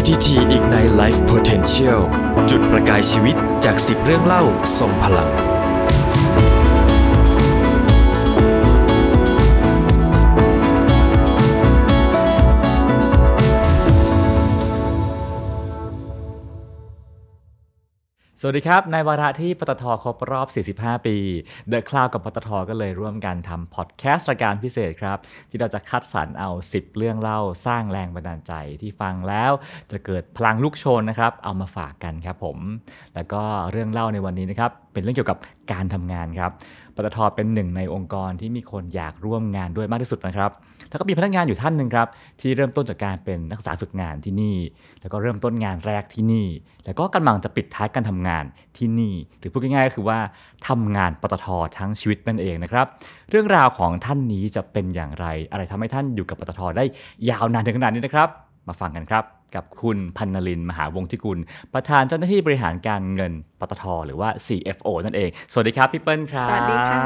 PTT Ignite Life Potential จุดประกายชีวิตจาก 10 เรื่องเล่าทรงพลัง สวัสดีครับ ในวาระที่ปตทครบรอบ 45 ปี The Cloud กับปตทก็เลยร่วมกันทำพอดแคสต์รายการพิเศษครับ ที่เราจะคัดสรรเอา 10 เรื่องเล่าสร้างแรงบันดาลใจที่ฟังแล้วจะเกิดพลังลุกโชนนะครับ เอามาฝากกันครับผม แล้วก็เรื่องเล่าในวันนี้นะครับ เป็นเรื่องเกี่ยวกับการทำงานครับ ตทเป็นหนึ่งในองค์กรที่มีคนอยากร่วมงานด้วยมากที่สุดนะครับแล้วก็มีพนักงานอยู่ท่านหนึ่งครับที่เริ่มต้นจากการเป็นนักศึกษาฝึกงานที่นี่ แล้วก็เริ่มต้นงานแรกที่นี่ แล้วก็กำลังจะปิดท้ายการทำงานที่นี่ หรือพูดง่ายๆก็คือว่าทำงานปตททั้งชีวิตนั่นเองนะครับ เรื่องราวของท่านนี้จะเป็นอย่างไร อะไรทำให้ท่านอยู่กับปตทได้ยาวนานถึงขนาดนี้นะครับ มาฟังกันครับ กับคุณพันนลิน มหาวงศ์ทิกุล ประธานเจ้าหน้าที่บริหารการเงินปตทหรือว่า CFO นั่นเอง สวัสดีครับพี่เปิ้ลครับ สวัสดีค่ะ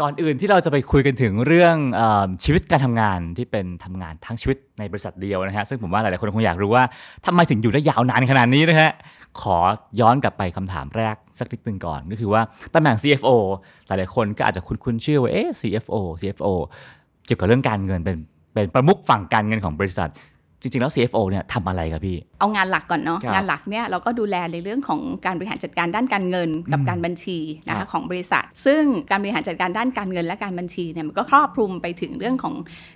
ก่อนอื่นที่เราจะไปคุยกันถึงเรื่องเออชีวิตการทำงานที่เป็นทำงานทั้งชีวิตในบริษัทเดียวนะฮะซึ่งผมว่าหลายๆคนคงอยากรู้ว่าทำไมถึงอยู่ได้ยาวนานขนาดนี้นะฮะขอย้อนกลับไปคำถามแรกสักนิดนึงก่อน ก็คือว่าตำแหน่ง CFO หลายๆคนก็อาจจะคุ้นๆชื่อว่าเอ๊ะ CFO CFO เกี่ยวกับเรื่องการเงินเป็นเป็นประมุขฝั่งการเงินของบริษัท จริง ๆ แล้ว CFO เนี่ยทำอะไรครับพี่ เอางานหลักก่อนเนาะครับงานหลักเนี่ยเราก็ดูแลในเรื่องของการบริหารจัดการด้านการเงินกับการบัญชีนะครัคะบของบริษัท ซึ่งการบริหารจัดการด้านการเงินและการบัญชีเนี่ยมันก็ครอบคลุมไปถึงเรื่องของ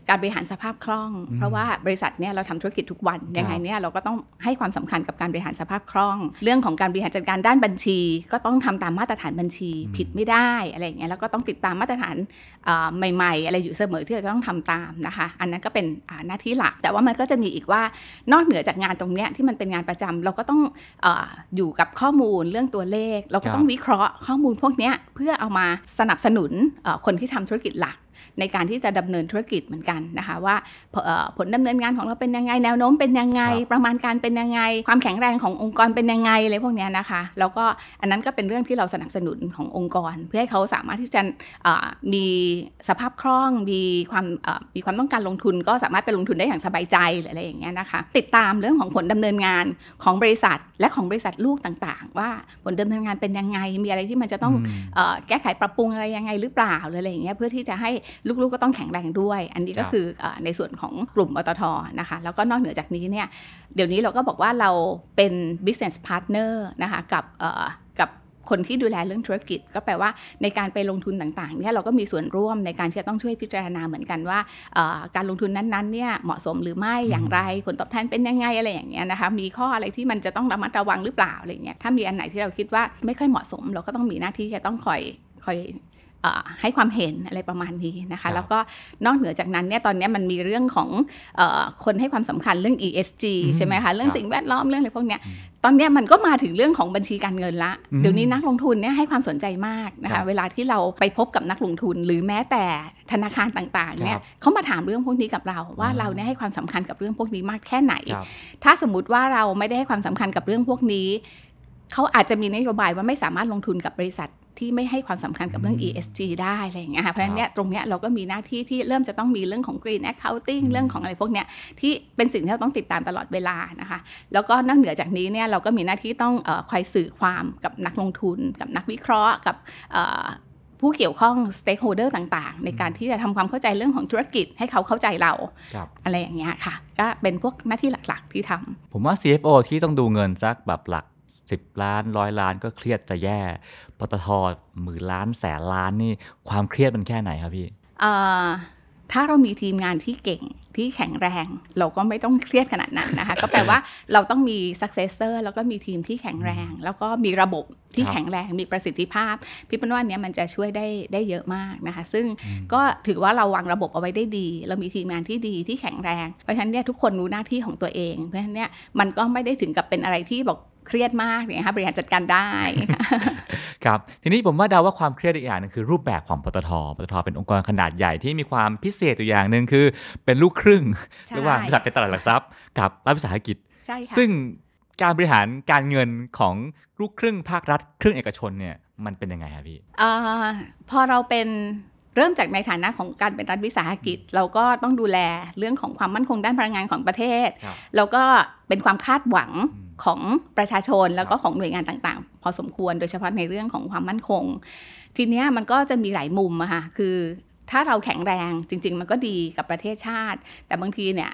การบริหารสภาพคล่อง เพราะว่าบริษัทเนี่ยเราทำธุรกิจทุกวันยังไงเนี่ยเราก็ต้องให้ความสำคัญกับการบริหารสภาพคล่อง เรื่องของการบริหารจัดการด้านบัญชี ก็ต้องทำตามมาตรฐานบัญชีผิดไม่ได้อะไรอย่างเงี้ยแล้วก็ต้องติดตามมาตรฐานอ่าใหม่ ๆ อะไรอยู่เสมอที่เราจะต้องทำตามนะคะ อันนั้นก็เป็นอ่าหน้าที่หลัก แต่ว่ามันก็จะมีอีกว่านอกเหนือจากงานตรงเนี้ยที่มันเป็นงานประจำเราก็ต้องอาอยู่กับข้อมูลเรื่องตัวเลข เราก็ต้องวิเคราะห์ข้อมูลพวกเนี้ยเพื่อเอามาสนับสนุนเอ่อคนที่ทำธุรกิจหลัก ในการที่จะดำเนินธุรกิจเหมือนกันนะคะว่าผเอ่อผลดำเนินงานของเราเป็นยังไงแนวโน้มเป็นยังไงครับประมาณการเป็นยังไง ความแข็งแรงขององค์กรเป็นยังไงอะไรพวกเนี้ยนะคะแล้วก็อันนั้นก็เป็นเรื่องที่เราสนับสนุนขององค์กร เพื่อให้เขาสามารถที่จะอ่ามีสภาพคล่องมีความเอ่อมีความต้องการลงทุน ก็สามารถไปลงทุนได้อย่างสบายใจหรืออะไรอย่างเงี้ยนะคะ ติดตามเรื่องของผลดำเนินงานของบริษัท และของบริษัทลูกต่างๆ ว่าผลดำเนินงานเป็นยังไงมีอะไรที่มันจะต้องเอ่อแก้ไขปรับปรุงอะไรยังไงหรือเปล่าหรืออะไรอย่างเงี้ยเพื่อที่จะให้ลูกๆก็ต้องแข็งแรงด้วย อันนี้ก็ครับคือเอ่อในส่วนของกลุ่มปตทนะคะ แล้วก็นอกเหนือจากนี้เนี่ยเดี๋ยวนี้เราก็บอกว่าเราเป็น business partner นะคะกับเอ่อกับคนที่ดูแลเรื่องธุรกิจ ก็แปลว่าในการไปลงทุนต่างๆเนี่ยเราก็มีส่วนร่วมในการที่จะต้องช่วยพิจารณาเหมือนกันว่าเอ่อการลงทุนนั้นๆเนี่ยเหมาะสมหรือไม่อย่างไร ผลตอบแทนเป็นยังไงอะไรอย่างเงี้ยนะคะมีข้ออะไรที่มันจะต้องระมัดระวังหรือเปล่าอะไรอย่างเงี้ยถ้ามีอันไหนที่เราคิดว่าไม่ค่อยเหมาะสม เราก็ต้องมีหน้าที่ที่จะต้องคอยคอยเอ่อ ให้ความเห็นอะไรประมาณนี้นะครัคะบแล้วก็นอกเหนือจากนั้นเนี่ยตอนเนี้ยมันมีเรื่องของเออคนให้ความสำคัญเรื่อง ESG อืมใช่ไหมคะเรื่อคงรับสิ่งแวดล้อมเรื่องอะไรพวกเนี้ยตอนเนี้ยมันก็มาถึงเรื่องของบัญชีการเงินละอืมเดี๋ยวนี้นักลงทุนเนี่ยให้ความสนใจมากนะครัคะบเวลาที่เราไปพบกับนักลงทุน หรือแม้แต่ธนาคารต่างๆเนี่ครัยบเขามาถามเรื่องพวกนี้กับเราว่าอ่าเราเนี่ยให้ความสำคัญกับเรื่องพวกนี้มากแค่ไหนครับถ้าสมมติว่าเราไม่ได้ให้ความสำคัญกับเรื่องพวกนี้เขาอาจจะมีนโยบายว่าไม่สามารถลงทุนกับบริษัท ที่ไม่ให้ความสำคัญกับเรื่องอืม ESG ได้อะไรอย่างเงี้ยค่ะเพราะฉะนั้นเนี่ยตรงเนี้ยเราก็มีหน้าที่ที่เริ่มจะต้องมีเรื่องของ Green Accounting เรื่องของอะไรพวกเนี้ยที่เป็นสิ่งที่เราต้องติดตามตลอดเวลานะคะแล้วก็นอกเหนือจากนี้เนี่ยเราก็มีหน้าที่ต้องเออคอยสื่อความกับนักลงทุน กับนักวิเคราะห์กับเอ่อผู้เกี่ยวข้อง stakeholder ต่างๆ ในการที่จะทำความเข้าใจเรื่องของธุรกิจให้เขาเข้าใจเราครับอะไรอย่างเงี้ยค่ะ ก็เป็นพวกหน้าที่หลักๆที่ทำผมว่า CFO ที่ต้องดูเงินสักแบบหลัก 10 ล้านร้อยล้านก็เครียดจะแย่ปตทหมื่นล้านแสนล้านนี่ความเครียดมันแค่ไหนครับพี่เอ่อถ้าเรามีทีมงานที่เก่งที่แข็งแรง เราก็ไม่ต้องเครียดขนาดนั้นนะคะ ก็แปลว่าเราต้องมี successor แล้วก็มีทีมที่แข็งแรง แล้วก็มีระบบที่ครับแข็งแรงมีประสิทธิภาพ พี่เปิ้ลว่าอันเนี้ยมันจะช่วยได้ได้เยอะมากนะคะ ซึ่งก็ถือว่าเราวางระบบเอาไว้ได้ดี เรามีทีมงานที่ดีที่แข็งแรง เพราะฉะนั้นเนี่ยทุกคนรู้หน้าที่ของตัวเองเพราะฉะนั้นเนี่ยมันก็ไม่ได้ถึงกับเป็นอะไรที่บอก เครียดมากเนี่ยค่ะบริหารจัดการได้ครับทีนี้ผมว่าเดาว่าความเครียดอีกอย่างหนึงคือรูปแบบของปตทปตทเป็นองค์กรขนาดใหญ่ที่มีความพิเศษตัวอย่างหนึ่งคือ เป็นลูกครึ่งใช่ระหว่างบริษัทในตลาดหลักทรัพย์กับรัฐวิสาหกิจใช่ค่ะซึ่งการบริหารการเงินของลูกครึ่งภาครัฐครึ่งเอกชนเนี่ยมันเป็นยังไงครับพี่เออพอเราเป็นเริ่มจากในฐานะของการเป็นรัฐวิสาหกิจ เราก็ต้องดูแลเรื่องของความมั่นคงด้านพลังงานของประเทศครับแล้วก็เป็นความคาดหวังอืม ของประชาชนแล้วก็ของหน่วยงานต่างๆ พอสมควรโดยเฉพาะในเรื่องของความมั่นคง ทีเนี้ยมันก็จะมีหลายมุมอะค่ะคือถ้าเราแข็งแรงจริง ๆ มันก็ดีกับประเทศชาติ แต่บางทีเนี่ย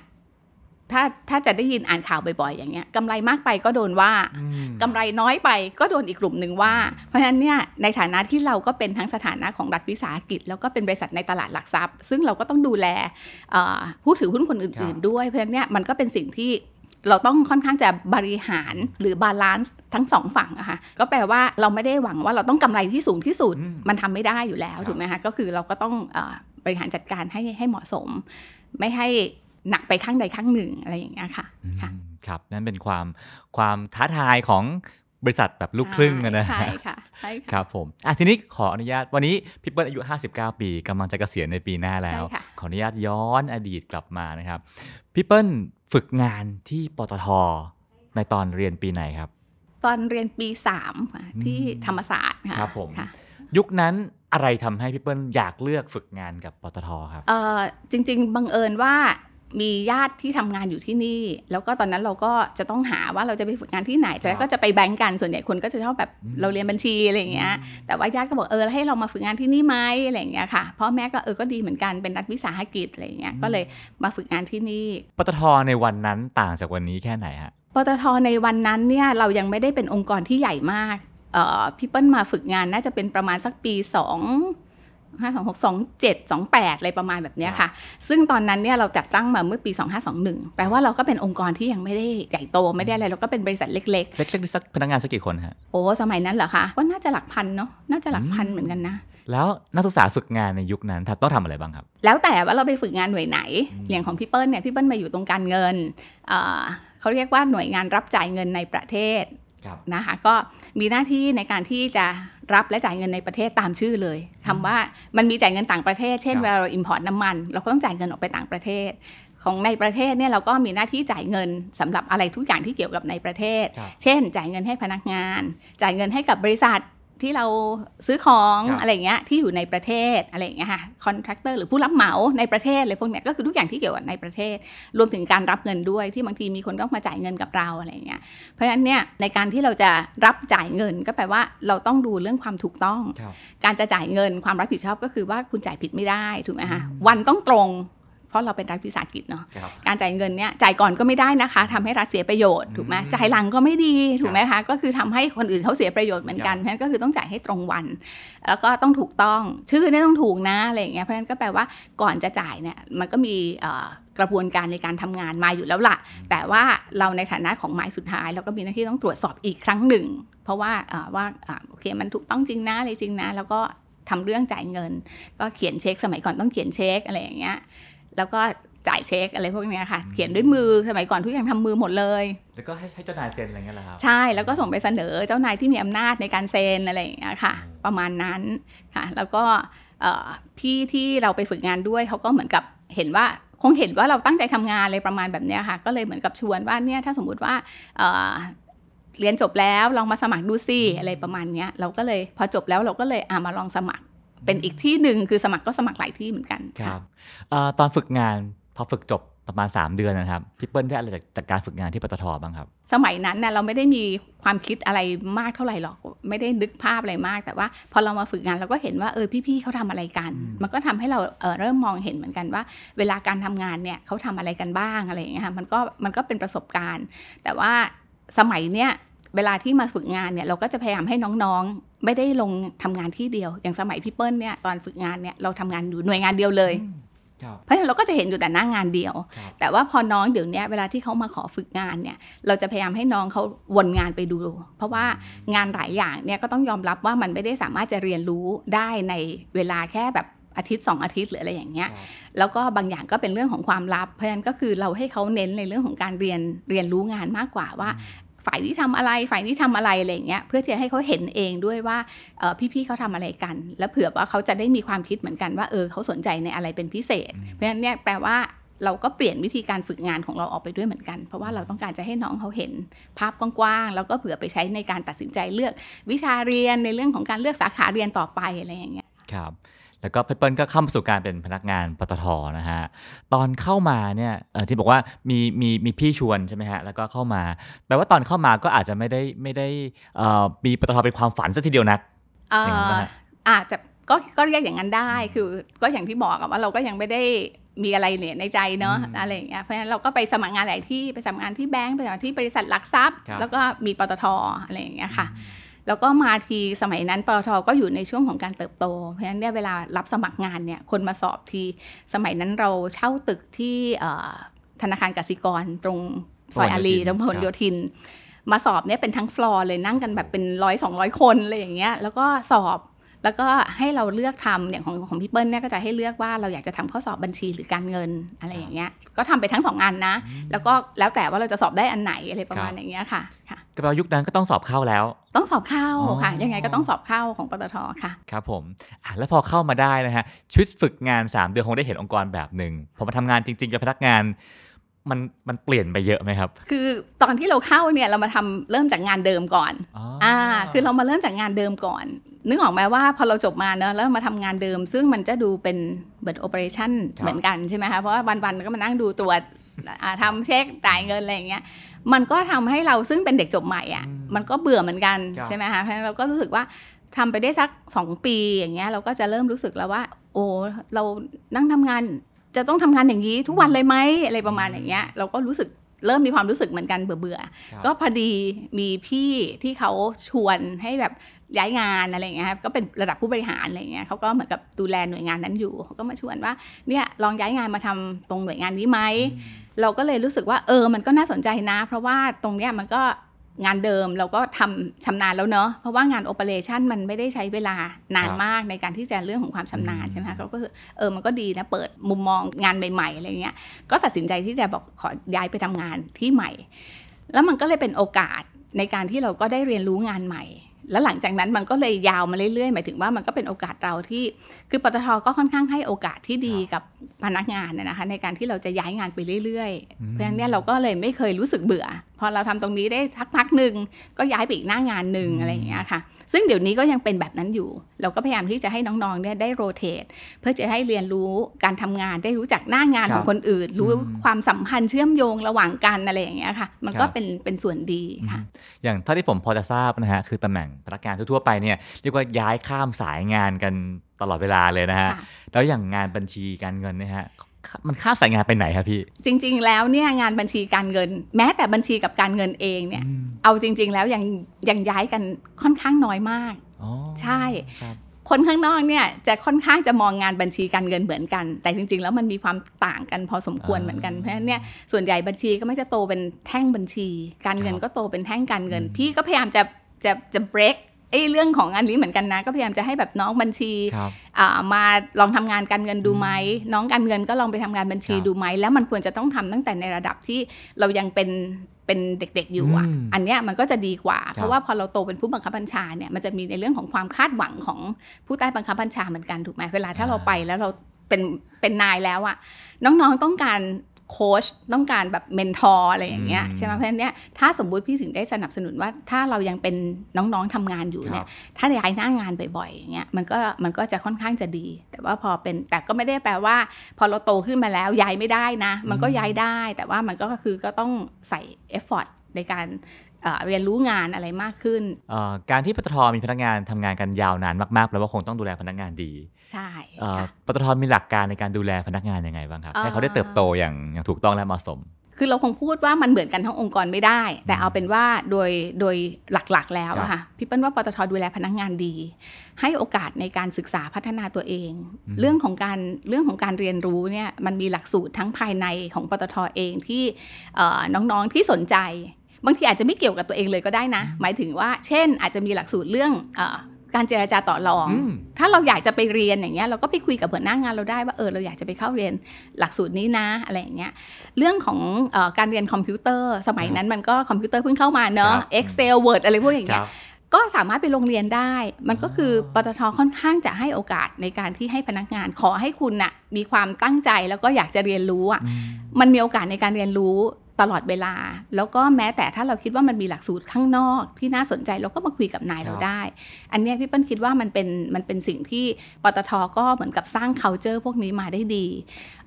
ถ้าถ้าจะได้ยินอ่านข่าวบ่อยๆ อย่างเงี้ยกำไรมากไปก็โดนว่าอืมกำไรน้อยไปก็โดนอีกกลุ่มหนึ่งว่า เพราะฉะนั้นเนี่ยในฐานะที่เราก็เป็นทั้งสถานะของรัฐวิสาหกิจ แล้วก็เป็นบริษัทในตลาดหลักทรัพย์ ซึ่งเราก็ต้องดูแลเอ่อผู้ถือหุ้นคนอื่น ๆ ด้วยเพราะฉะนั้นเนี่ยมันก็เป็นสิ่งที่ เราต้องค่อนข้างจะบริหารหรือบาลานซ์ทั้งสองฝั่งอะค่ะก็แปลว่าเราไม่ได้หวังว่าเราต้องกำไรที่สูงที่สุดอืมมันทำไม่ได้อยู่แล้วครับถูกไหมคะก็คือเราก็ต้องเอ่อบริหารจัดการให้ให้เหมาะสม ไม่ให้หนักไปข้างใดข้างหนึ่งอะไรอย่างเงี้ยค่ะค่ะอืมครับนั่นเป็นความความท้าทายของ บริษัทแบบลูกครึ่งอะนะใช่ค่ะใช่ค่ะครับผมอะทีนี้ขออนุญาตวันนี้พี่เปิ้ลอายุ 59 ปีกำลังจะเกษียณในปีหน้าแล้วใช่ค่ะขออนุญาตย้อนอดีตกลับมานะครับพี่เปิ้ลฝึกงานที่ปตทในตอนเรียนปีไหนครับ ตอนเรียนปีสามค่ะที่ธรรมศาสตร์ค่ะครับผมค่ะยุคนั้นอะไรทำให้พี่เปิ้ลอยากเลือกฝึกงานกับปตทครับเอ่อจริง ๆ บังเอิญว่า มีญาติที่ทำงานอยู่ที่นี่ แล้วก็ตอนนั้นเราก็จะต้องหาว่าเราจะไปฝึกงานที่ไหน แต่ครับก็จะไปแบงก์กันส่วนใหญ่คนก็จะชอบแบบอืมเราเรียนบัญชีอะไรอย่างเงี้ย แต่ว่าญาติก็บอกเออให้เรามาฝึกงานที่นี่ไหมอะไรอย่างเงี้ยค่ะพ่อแม่ก็เออก็ดีเหมือนกันเป็นรัฐวิสาหกิจอะไรอย่างเงี้ยก็เลยมาฝึกงานที่นี่ปตทในวันนั้นต่างจากวันนี้แค่ไหนฮะปตทในวันนั้นเนี่ยเรายังไม่ได้เป็นองค์กรที่ใหญ่มากเอ่อพี่เปิ้ลมาฝึกงานน่าจะเป็นประมาณสักปี2 5 2 6 2 7 2 8อะไรประมาณแบบเนี้ยค่ะ ซึ่งตอนนั้นเนี่ยเราจัดตั้งมาเมื่อปี 2521 แปลว่าเราก็เป็นองค์กรที่ยังไม่ได้ใหญ่โตไม่ได้อะไร เราก็เป็นบริษัทเล็กเล็กๆนี่สักพนักงานสักกี่คนฮะๆโอ้ สมัยนั้นเหรอคะ ก็น่าจะหลักพันเนาะ น่าจะหลักพันเหมือนกันนะแล้วนักศึกษาฝึกงานในยุคนั้นต้องทำอะไรบ้างครับ แล้วแต่ว่าเราไปฝึกงานหน่วยไหนอืมอย่างของพี่เปิ้ลเนี่ยพี่เปิ้ลมาอยู่ตรงการเงินเอ่อเขาเรียกว่าหน่วยงานรับจ่ายเงินในประเทศครับนะคะก็มีหน้าที่ในการที่จะ รับและจ่ายเงินในประเทศตามชื่อเลยคำว่ามันมีจ่ายเงินต่างประเทศ เช่นครับเวลาเรา import น้ำมัน เราก็ต้องจ่ายเงินออกไปต่างประเทศ ของในประเทศเนี่ยเราก็มีหน้าที่จ่ายเงินสำหรับอะไรทุกอย่างที่เกี่ยวกับในประเทศครับเช่น จ่ายเงินให้พนักงาน จ่ายเงินให้กับบริษัท ที่เราซื้อของครับอะไรอย่างเงี้ยที่อยู่ในประเทศอะไรอย่างเงี้ยค่ะ contractor หรือผู้รับเหมาในประเทศอะไรพวกเนี้ยก็คือทุกอย่างที่เกี่ยวกับในประเทศ รวมถึงการรับเงินด้วยที่บางทีมีคนต้องมาจ่ายเงินกับเราอะไรอย่างเงี้ยเพราะฉะนั้นเนี่ยในการที่เราจะรับจ่ายเงินก็แปลว่าเราต้องดูเรื่องความถูกต้องครับการจะจ่ายเงินความรับผิดชอบก็คือว่าคุณจ่ายผิดไม่ได้ถูกไหมคะวันต้องตรงเพ ราะเราเป็นรัฐวิสาหกิจเนาะครับการจ่ายเงินเนี่ยจ่ายก่อนก็ไม่ได้นะคะทำให้รัฐเสียประโยชน์ถูกไหมอืมจ่ายหลังก็ไม่ดีถูกไหมคะก็คือทำให้คนอื่นเขาเสียประโยชน์เหมือนกันครับเพราะฉะนั้นก็คือต้องจ่ายให้ตรงวัน แล้วก็ต้องถูกต้องชื่อเนี่ยต้องถูกนะอะไรอย่างเงี้ยเพราะฉะนั้นก็แปลว่าก่อนจะจ่ายเนี่ยมันก็มีเอ่อกระบวนการในการทำงานมาอยู่แล้วล่ะ แต่ว่าเราในฐานะของหมายสุดท้าย เราก็มีหน้าที่ต้องตรวจสอบอีกครั้งหนึ่ง เพราะว่าเอ่อว่าอ่าโอเคมันถูกต้องจริงนะอะไรจริงนะ แล้วก็ทำเรื่องจ่ายเงิน ก็เขียนเช็คสมัยก่อนต้องเขียนเช็คอะไรอย่างเงี้ย แล้วก็จ่ายเช็คอะไรพวกเนี้ยค่ะ เขียนด้วยมือสมัยก่อนทุกอย่างทำมือหมดเลย แล้วก็ให้ให้เจ้านายเซ็นอะไรเงี้ยเหรอครับ ใช่ แล้วก็ส่งไปเสนอเจ้านายที่มีอำนาจในการเซ็นอะไรอย่างเงี้ยค่ะ ประมาณนั้นค่ะ แล้วก็เอ่อพี่ที่เราไปฝึกงานด้วยเขาก็เหมือนกับเห็นว่าคงเห็นว่าเราตั้งใจทำงานอะไรประมาณแบบเนี้ยค่ะ ก็เลยเหมือนกับชวนว่าเนี่ยถ้าสมมุติว่าเอ่อเรียนจบแล้วลองมาสมัครดูสิอะไรประมาณเนี้ยเราก็เลยพอจบแล้วเราก็เลยอ่ามาลองสมัคร เป็นอีกที่หนึ่งคือสมัครก็สมัครหลายที่เหมือนกันครับเอ่อตอนฝึกงานพอฝึกจบประมาณ 3 เดือนนะครับพี่เปิ้ลได้อะไรจากจากการฝึกงานที่ปตทบ้างครับ สมัยนั้นน่ะเราไม่ได้มีความคิดอะไรมากเท่าไหร่หรอก ไม่ได้นึกภาพอะไรมาก แต่ว่าพอเรามาฝึกงานเราก็เห็นว่าเออพี่ๆเขาทำอะไรกันอืมมันก็ทำให้เราเออเริ่มมองเห็นเหมือนกันว่า เวลาการทำงานเนี่ยเขาทำอะไรกันบ้างอะไรอย่างเงี้ยค่ะมันก็มันก็เป็นประสบการณ์ แต่ว่าสมัยเนี้ย เวลาที่มาฝึกงานเนี่ยเราก็จะพยายามให้น้องๆ ไม่ได้ลงทำงานที่เดียว อย่างสมัยพี่เปิ้ลเนี่ยตอนฝึกงานเนี่ยเราทำงานอยู่หน่วยงานเดียวเลยครับเพราะฉะนั้นเราก็จะเห็นอยู่แต่หน้างานเดียวครับแต่ว่าพอน้องเดี๋ยวเนี้ยเวลาที่เขามาขอฝึกงานเนี่ยเราจะพยายามให้น้องเขาวนงานไปดู เพราะว่างานหลายอย่างเนี่ยก็ต้องยอมรับว่ามันไม่ได้สามารถจะเรียนรู้ได้ในเวลาแค่แบบอาทิตย์สองอาทิตย์หรืออะไรอย่างเงี้ยครับแล้วก็บางอย่างก็เป็นเรื่องของความลับ เพราะฉะนั้นก็คือเราให้เขาเน้นในเรื่องของการเรียนเรียนรู้งานมากกว่าว่า ฝ่ายนี้ทำอะไรฝ่ายนี้ทำอะไรอะไรอย่างเงี้ยเพื่อที่จะให้เขาเห็นเองด้วยว่าเอ่อพี่ๆเขาทำอะไรกัน แล้วเผื่อว่าเขาจะได้มีความคิดเหมือนกันว่าเออเขาสนใจในอะไรเป็นพิเศษ เพราะฉะนั้นเนี่ยแปลว่าเราก็เปลี่ยนวิธีการฝึกงานของเราออกไปด้วยเหมือนกัน เพราะว่าเราต้องการจะให้น้องเขาเห็นภาพกว้างๆ แล้วก็เผื่อไปใช้ในการตัดสินใจเลือกวิชาเรียนในเรื่องของการเลือกสาขาเรียนต่อไปอะไรอย่างเงี้ยครับ แล้วก็พี่เปิ้ลก็เข้ามาสู่การเป็นพนักงานปตทนะฮะตอนเข้ามาเนี่ยเอ่อที่บอกว่ามีมีมีพี่ชวนใช่ไหมฮะแล้วก็เข้ามา แปลว่าตอนเข้ามาก็อาจจะไม่ได้ไม่ได้เอ่อมีปตทเป็นความฝันซะทีเดียวนักเอ่อย่างนั้นอปะฮะอาจจะก็ก็เรียกอย่างนั้นได้คือก็อย่างที่บอกอะว่าเราก็ยังไม่ได้มีอะไรเนี่ยในใจเนาะอืมอะไรอย่างเงี้ยเพราะฉะนั้นเราก็ไปสมัครงานหลายที่ไปสมัครงานที่แบงก์ไปสมัครที่บริษัทหลักทรัพย์ครับแล้วก็มีปตทอะไรอย่างเงี้ยค่ะ แล้วก็มาทีสมัยนั้นปตทก็อยู่ในช่วงของการเติบโต เพราะฉะนั้นเนี่ยเวลารับสมัครงานเนี่ยคนมาสอบทีสมัยนั้นเราเช่าตึกที่เอ่อธนาคารกสิกรตรงซอยอารีตรงพหลโยธิน มาสอบเนี่ยเป็นทั้งฟลอร์เลยนั่งกันแบบเป็นร้อยสองร้อยคนอะไรอย่างเงี้ยแล้วก็สอบ แล้วก็ให้เราเลือกทำอย่างของของพี่เปิ้ลเนี่ยก็จะให้เลือกว่าเราอยากจะทำข้อสอบบัญชีหรือการเงินอะไรอย่างเงี้ย ก็ทำไปทั้งสองอันนะ แล้วก็แล้วแต่ว่าเราจะสอบได้อันไหนอะไรประมาณอย่างเงี้ยค่ะค่ะก็แปลว่ายุคนั้นก็ต้องสอบเข้าแล้ว ต้องสอบเข้าอ๋อค่ะ ยังไงก็ต้องสอบเข้าของปตทค่ะ ครับผมอะแล้วพอเข้ามาได้นะฮะชีวิตฝึกงาน 3 เดือนคงได้เห็นองค์กรแบบหนึ่งพอมาทำงานจริงๆกับพนักงานมันมันเปลี่ยนไปเยอะไหมครับ คือตอนที่เราเข้าเนี่ยเรามาทำเริ่มจากงานเดิมก่อนอ๋ออ่าคือเรามาเริ่มจากงานเดิมก่อน นึกออกไหมว่าพอเราจบมาเนอะแล้วมาทำงานเดิม ซึ่งมันจะดูเป็นเหมือนโอเปอเรชั่นเหมือนกันใช่ไหมคะเพราะว่าวันๆก็มานั่งดูตรวจอ่าทำเช็คจ่ายเงินอะไรอย่างเงี้ยมันก็ทำให้เราซึ่งเป็นเด็กจบใหม่อะอืมมันก็เบื่อเหมือนกันครับใช่ไหมคะเพราะฉะนั้นเราก็รู้สึกว่าทำไปได้สักสองปีอย่างเงี้ยเราก็จะเริ่มรู้สึกแล้วว่า โอ้เรานั่งทำงานจะต้องทำงานอย่างนี้ทุกวันเลยไหมอะไรประมาณอย่างเงี้ยเราก็รู้สึกเริ่มมีความรู้สึกเหมือนกันเบื่อเบื่อๆครับก็พอดีมีพี่ที่เขาชวนให้แบบ ย้ายงานอะไรอย่างเงี้ยครับก็เป็นระดับผู้บริหารอะไรอย่างเงี้ยเขาก็เหมือนกับดูแลหน่วยงานนั้นอยู่เขาก็มาชวนว่าเนี่ยลองย้ายงานมาทำตรงหน่วยงานนี้ไหมเราก็เลยรู้สึกว่าเออมันก็น่าสนใจนะ เพราะว่าตรงเนี้ยมันก็งานเดิมเราก็ทำชำนาญแล้วเนอะเพราะว่างานโอเปอเรชันมันไม่ได้ใช้เวลานานครับมากในการที่จะเรื่องของความชำนาญอืมใช่ไหมคะเขาก็คือเออมันก็ดีนะเปิดมุมมองงานใหม่ๆอะไรเงี้ยก็ตัดสินใจที่จะบอกขอย้ายไปทำงานที่ใหม่ แล้วมันก็เลยเป็นโอกาสในการที่เราก็ได้เรียนรู้งานใหม่ แล้วหลังจากนั้นมันก็เลยยาวมาเรื่อยๆ หมายถึงว่ามันก็เป็นโอกาสเราที่ คือปตทก็ค่อนข้างให้โอกาสที่ดีกับ พนักงานนะนะคะในการที่เราจะย้ายงานไปเรื่อยๆ เพราะฉะนั้นเนี่ยเราก็เลยไม่เคยรู้สึกเบื่อ พอเราทำตรงนี้ได้สักพักหนึ่งก็ย้ายไปอีกหน้างานหนึ่งอะไรอย่างเงี้ยค่ะ ซึ่งเดี๋ยวนี้ก็ยังเป็นแบบนั้นอยู่ เราก็พยายามที่จะให้น้องๆเนี่ยได้โรเตทเพื่อจะให้เรียนรู้การทำงานได้รู้จักหน้างานครับของคนอื่น รู้อืมความสัมพันธ์เชื่อมโยงระหว่างกันอะไรอย่างเงี้ยค่ะ มันก็ครับเป็นเป็นส่วนดีค่ะ อย่างเท่าที่ผมพอจะทราบนะฮะคือตำแหน่งพนักงานทั่วๆไปเนี่ยเรียกว่าย้ายข้ามสายงานกันตลอดเวลาเลยนะฮะค่ะ แล้วอย่างงานบัญชีการเงินเนะฮะมันข้ามสายงานไปไหนครับพี่ จริง ๆ แล้วเนี่ยงานบัญชีการเงิน แม้แต่บัญชีกับการเงินเองเนี่ยอืมเอาจริง ๆ แล้วยังยังย้ายกันค่อนข้างน้อยมากอ๋อใช่ครับคนข้างนอกเนี่ยจะค่อนข้างจะมองงานบัญชีการเงินเหมือนกัน แต่จริง ๆ แล้วมันมีความต่างกันพอสมควรอ่าเหมือนกันเพราะฉะนั้นเนี่ยส่วนใหญ่บัญชีก็ไม่จะโตเป็นแท่งบัญชี การเงินครับก็โตเป็นแท่งการเงินอืมพี่ก็พยายามจะจะจะ break ไอ้เรื่องของอันนี้เหมือนกันนะ ก็พยายามจะให้แบบน้องบัญชีครับอ่ามาลองทำงานการเงินดูไหมน้องการเงินก็ลองไปทำงานบัญชีครับดูไหมแล้วมันควรจะต้องทำตั้งแต่ในระดับที่เรายังเป็นเป็นเด็กๆอยู่อะอืมอันเนี้ยมันก็จะดีกว่าครับเพราะว่าพอเราโตเป็นผู้บังคับบัญชาเนี่ยมันจะมีในเรื่องของความคาดหวังของผู้ใต้บังคับบัญชาเหมือนกันถูกไหมเวลาถ้าเราไปแล้วเราเป็นเป็นนายแล้วอะน้องๆต้องการ โค้ชต้องการแบบ mentor อะไรอย่างเงี้ยอืมใช่ไหมเพราะฉะนั้นเนี่ยถ้าสมมุติพี่ถึงได้สนับสนุนว่าถ้าเรายังเป็นน้องๆทำงานอยู่เนี่รับถ้าย้ายหน้างานบ่อยๆอย่างเงี้ยมันก็มันก็จะค่อนข้างจะดี แต่ว่าพอเป็นแต่ก็ไม่ได้แปลว่า พอเราโตขึ้นมาแล้วย้ายไม่ได้นะ มันก็ย้ายได้ แต่ว่ามันก็คือก็ต้องใส่ effort ในการเอ่อเรียนรู้งานอะไรมากขึ้นเอ่อการที่ปตทมีพนักงานทำงานกันยาวนานมากๆแปลว่าคงต้องดูแลพนักงานดี ใช่เอ่อค่ะปตทมีหลักการในการดูแลพนักงานยังไงบ้างครับอ่าให้เขาได้เติบโตอย่างอย่างถูกต้องและเหมาะสม คือเราคงพูดว่ามันเหมือนกันทั้งองค์กรไม่ได้ แต่เอาเป็นว่าโดยโดยหลักๆ แล้วอะค่ะพี่เปิ้ลว่าปตทดูแลพนักงานดี ให้โอกาสในการศึกษาพัฒนาตัวเองอืมเรื่องของการเรื่องของการเรียนรู้เนี่ยมันมีหลักสูตรทั้งภายในของปตทเองที่เอ่อน้องๆที่สนใจบางทีอาจจะไม่เกี่ยวกับตัวเองเลยก็ได้นะ หมายถึงว่า เช่น อาจจะมีหลักสูตรเรื่องเออ การเจรจาต่อรองอืมถ้าเราอยากจะไปเรียนอย่างเงี้ยเราก็ไปคุยกับหัวหน้างานเราได้ว่าเออเราอยากจะไปเข้าเรียนหลักสูตรนี้นะอะไรอย่างเงี้ยเรื่องของเออการเรียนคอมพิวเตอร์ สมัยนั้นมันก็คอมพิวเตอร์เพิ่งเข้ามาเนอะครับ Excel Word อะไรพวกอย่างเงี้ยครับก็สามารถไปโรงเรียนได้ มันก็คือปตทค่อนข้างจะให้โอกาสในการที่ให้พนักงาน ขอให้คุณน่ะมีความตั้งใจแล้วก็อยากจะเรียนรู้อะอืมมันมีโอกาสในการเรียนรู้ ตลอดเวลา แล้วก็แม้แต่ถ้าเราคิดว่ามันมีหลักสูตรข้างนอกที่น่าสนใจเราก็มาคุยกับนายครับเราได้ อันเนี้ยพี่เปิ้ลคิดว่ามันเป็นมันเป็นสิ่งที่ปตทก็เหมือนกับสร้าง culture พวกนี้มาได้ดี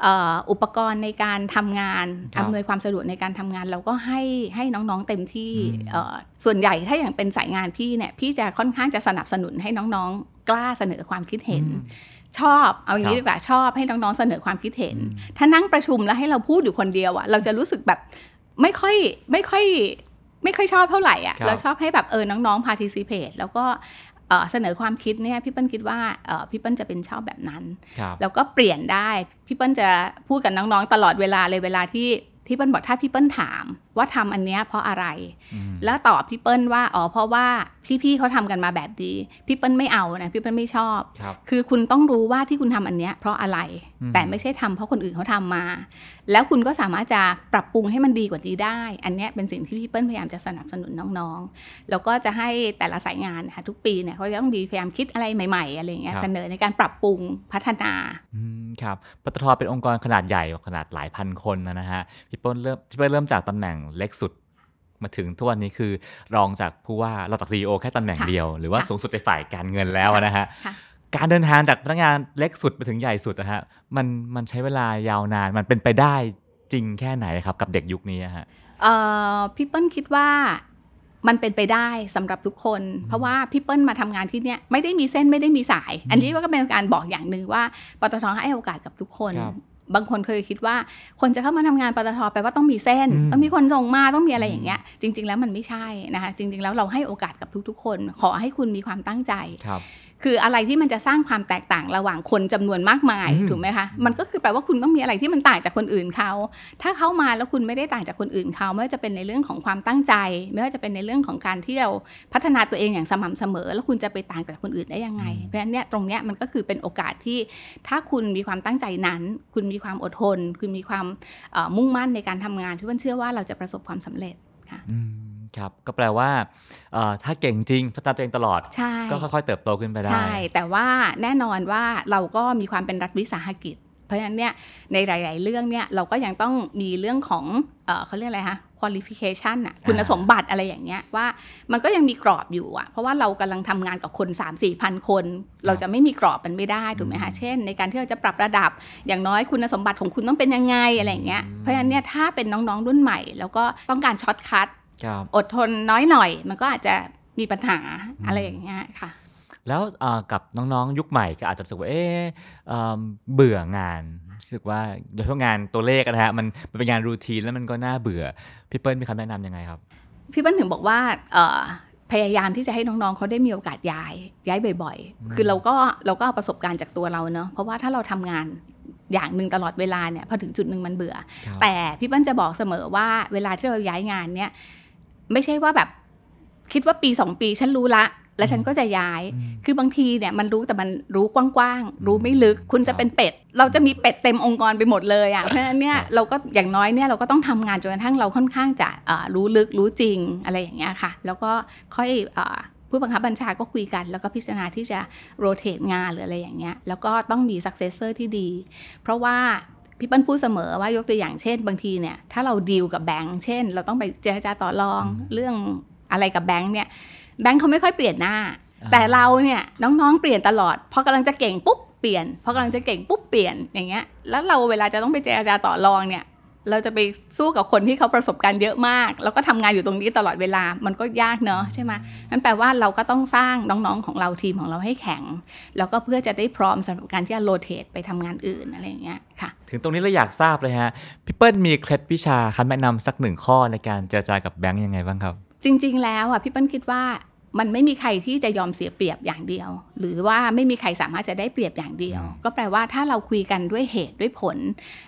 เอ่ออุปกรณ์ในการทำงานครับอำนวยความสะดวกในการทำงาน เราก็ให้ให้น้องๆเต็มที่อืมเอ่อส่วนใหญ่ถ้าอย่างเป็นสายงานพี่เนี่ยพี่จะค่อนข้างจะสนับสนุนให้น้องๆ กล้าเสนอความคิดเห็นอืม ชอบเอาอย่างนี้ครับดีกว่าชอบให้น้องๆเสนอความคิดเห็นอืมถ้านั่งประชุมแล้วให้เราพูดอยู่คนเดียวอะเราจะรู้สึกแบบไม่ค่อยไม่ค่อยไม่ค่อยชอบเท่าไหร่อะครับเราชอบให้แบบเออน้องๆ participate แล้วก็เอ่อเสนอความคิดเนี่ยพี่เปิ้ลคิดว่าเอ่อพี่เปิ้ลจะเป็นชอบแบบนั้นครับแล้วก็เปลี่ยนได้ พี่เปิ้ลจะพูดกับน้องๆ ตลอดเวลาเลยเวลาที่ ที่เปิ้ลบอกถ้าพี่เปิ้ลถามว่าทำอันเนี้ยเพราะอะไรอืมแล้วตอบพี่เปิ้ลว่าอ๋อเพราะว่าพี่ๆเขาทำกันมาแบบดีพี่เปิ้ลไม่เอานะพี่เปิ้ลไม่ชอบครับคือคุณต้องรู้ว่าที่คุณทำอันเนี้ยเพราะอะไรอืมแต่ไม่ใช่ทำเพราะคนอื่นเขาทำมา แล้วคุณก็สามารถจะปรับปรุงให้มันดีกว่านี้ได้ อันเนี้ยเป็นสิ่งที่พี่เปิ้ลพยายามจะสนับสนุนน้องๆ แล้วก็จะให้แต่ละสายงานนะคะทุกปีเนี่ยเขาจะต้องมีพยายามคิดอะไรใหม่ ๆอะไรอย่างเงี้ยครับเสนอในการปรับปรุงพัฒนาอืม ครับปตทเป็นองค์กรขนาดใหญ่ขนาดหลายพันคนนะนะฮะพี่เปิ้ลเริ่มพี่เปิ้ลเริ่มจากตำแหน่งเล็กสุดมาถึงทุกวันนี้คือรองจากผู้ว่าเราจากซีอแค่ตำแหน่งค่ะเดียว หรือว่าค่ะสูงสุดในฝ่ายการเงินแล้วนะฮะค่ะการเดินทางจากพนักงานเล็กสุดไปถึงใหญ่สุดนะฮะมันมันใช้เวลายาวนานมันเป็นไปได้จริงแค่ไหนครับกับเด็กยุคนี้อะฮะเอ่อพี่เปิ้ลคิดว่า มันเป็นไปได้สำหรับทุกคน เพราะว่าพี่เปิ้ลมาทำงานที่เนี้ยไม่ได้มีเส้นไม่ได้มีสาย อันนี้ก็เป็นการบอกอย่างหนึ่งว่าปตทให้โอกาสกับทุกคนครับบางคนเคยคิดว่าคนจะเข้ามาทำงานปตทแปลว่าต้องมีเส้นอืมต้องมีคนส่งมาต้องมีอะไรอย่างเงี้ย จริง ๆ แล้วมันไม่ใช่นะคะจริง ๆ แล้วเราให้โอกาสกับทุกๆ คน ขอให้คุณมีความตั้งใจ ครับคืออะไรที่มันจะสร้างความแตกต่างระหว่างคนจำนวนมากมายอืมถูกไหมคะมันก็คือแปลว่าคุณต้องมีอะไรที่มันต่างจากคนอื่นเขาถ้าเข้ามาแล้วคุณไม่ได้ต่างจากคนอื่นเขาไม่ว่าจะเป็นในเรื่องของความตั้งใจ ไม่ว่าจะเป็นในเรื่องของการที่เราพัฒนาตัวเองอย่างสม่ำเสมอ แล้วคุณจะไปต่างจากคนอื่นได้ยังไง เพราะฉะนั้นเนี่ยตรงเนี้ยมันก็คือเป็นโอกาสที่ถ้าคุณมีความตั้งใจนั้น คุณมีความอดทน คุณมีความเอ่อมุ่งมั่นในการทำงานที่วันเชื่อว่าเราจะประสบความสำเร็จค่ะอืม ครับก็แปลว่าเอ่อถ้าเก่งจริงพัฒนาตัวเองตลอดใช่ก็ค่อยๆเติบโตขึ้นไปได้ ใช่ แต่ว่าแน่นอนว่าเราก็มีความเป็นรัฐวิสาหกิจ เพราะฉะนั้นเนี่ยในหลาย ๆ เรื่องเนี่ยเราก็ยังต้องมีเรื่องของเออเขาเรียกอะไรคะ qualification อะคุณสมบัติอะไรอย่างเงี้ยว่ามันก็ยังมีกรอบอยู่อะเพราะว่าเรากำลังทำงานกับคน 3 4พันคน เราจะไม่มีกรอบมันไม่ได้ถูกไหมคะเช่น ในการที่เราจะปรับระดับอย่างน้อยคุณสมบัติของคุณต้องเป็นยังไงอะไรอย่างเงี้ยเพราะฉะนั้นเนี่ยถ้าเป็นน้องๆรุ่นใหม่ แล้วก็ต้องการ shortcut ครับ อดทนน้อยหน่อย มันก็อาจจะมีปัญหาอะไรอย่างเงี้ยค่ะ แล้วเอ่อกับน้องๆ ยุคใหม่ก็อาจจะรู้สึกว่าเอ๊ะเอิ่มเบื่องานรู้สึกว่าโดยเฉพาะงานตัวเลขอะนะฮะมันมันเป็นงาน routine แล้วมันก็น่าเบื่อพี่เปิ้ลมีคำแนะนำยังไงครับ พี่เปิ้ลถึงบอกว่าเอ่อพยายามที่จะให้น้องๆเขาได้มีโอกาสย้ายย้ายบ่อยๆ คือเราก็เราก็เอาประสบการณ์จากตัวเราเนอะเพราะว่าถ้าเราทำงานอย่างหนึ่งตลอดเวลาเนี่ยพอถึงจุดหนึ่งมันเบื่อครับแต่พี่เปิ้ลจะบอกเสมอว่าเวลาที่เราย้ายงานเนี่ย ไม่ใช่ว่าแบบคิดว่าปีสองปีฉันรู้ละ แล้วฉันก็จะย้ายอืมคือบางทีเนี่ยมันรู้แต่มันรู้กว้างๆ รู้ไม่ลึก คุณครัจะบเป็นเป็ด เราจะมีเป็ดเต็มองค์กรไปหมดเลยอะ เพราะฉะนั้นเนี่ยครับเราก็อย่างน้อยเนี่ยเราก็ต้องทำงานจนกระทั่งเราค่อนข้างจะเอ่อรู้ลึกรู้จริงอะไรอย่างเงี้ยค่ะ แล้วก็ค่อยเอ่อผู้บังคับบัญชาก็คุยกัน แล้วก็พิจารณาที่จะโรเตทงานหรืออะไรอย่างเงี้ย แล้วก็ต้องมี successor ที่ดี เพราะว่า พี่เปิ้ลพูดเสมอว่ายกตัวอย่างเช่น บางทีเนี่ยถ้าเราดีลกับแบงค์เช่น เราต้องไปเจรจาต่อรองอืมเรื่องอะไรกับแบงค์เนี่ยแบงค์เขาไม่ค่อยเปลี่ยนหน้าอ่าแต่เราเนี่ยน้องๆเปลี่ยนตลอดพอกำลังจะเก่งปุ๊บเปลี่ยนพอกำลังจะเก่งปุ๊บเปลี่ยนอย่างเงี้ยแล้วเราเวลาจะต้องไปเจรจาต่อรองเนี่ย เราจะไปสู้กับคนที่เขาประสบการณ์เยอะมาก แล้วก็ทำงานอยู่ตรงนี้ตลอดเวลามันก็ยากเนอะใช่ไหมนั่นแปลว่าเราก็ต้องสร้างน้องๆของเราทีมของเราให้แข็ง แล้วก็เพื่อจะได้พร้อมสำหรับการที่จะโรเตทไปทำงานอื่นอะไรอย่างเงี้ยค่ะ ถึงตรงนี้เราอยากทราบเลยฮะพี่เปิ้ลมีเคล็ดวิชาคำแนะนำสักหนึ่งข้อในการเจรจากับแบงก์ยังไงบ้างครับ จริง ๆ แล้วอะพี่เปิ้ลคิดว่า มันไม่มีใครที่จะยอมเสียเปรียบอย่างเดียว หรือว่าไม่มีใครสามารถจะได้เปรียบอย่างเดียวอืมก็แปลว่าถ้าเราคุยกันด้วยเหตุด้วยผล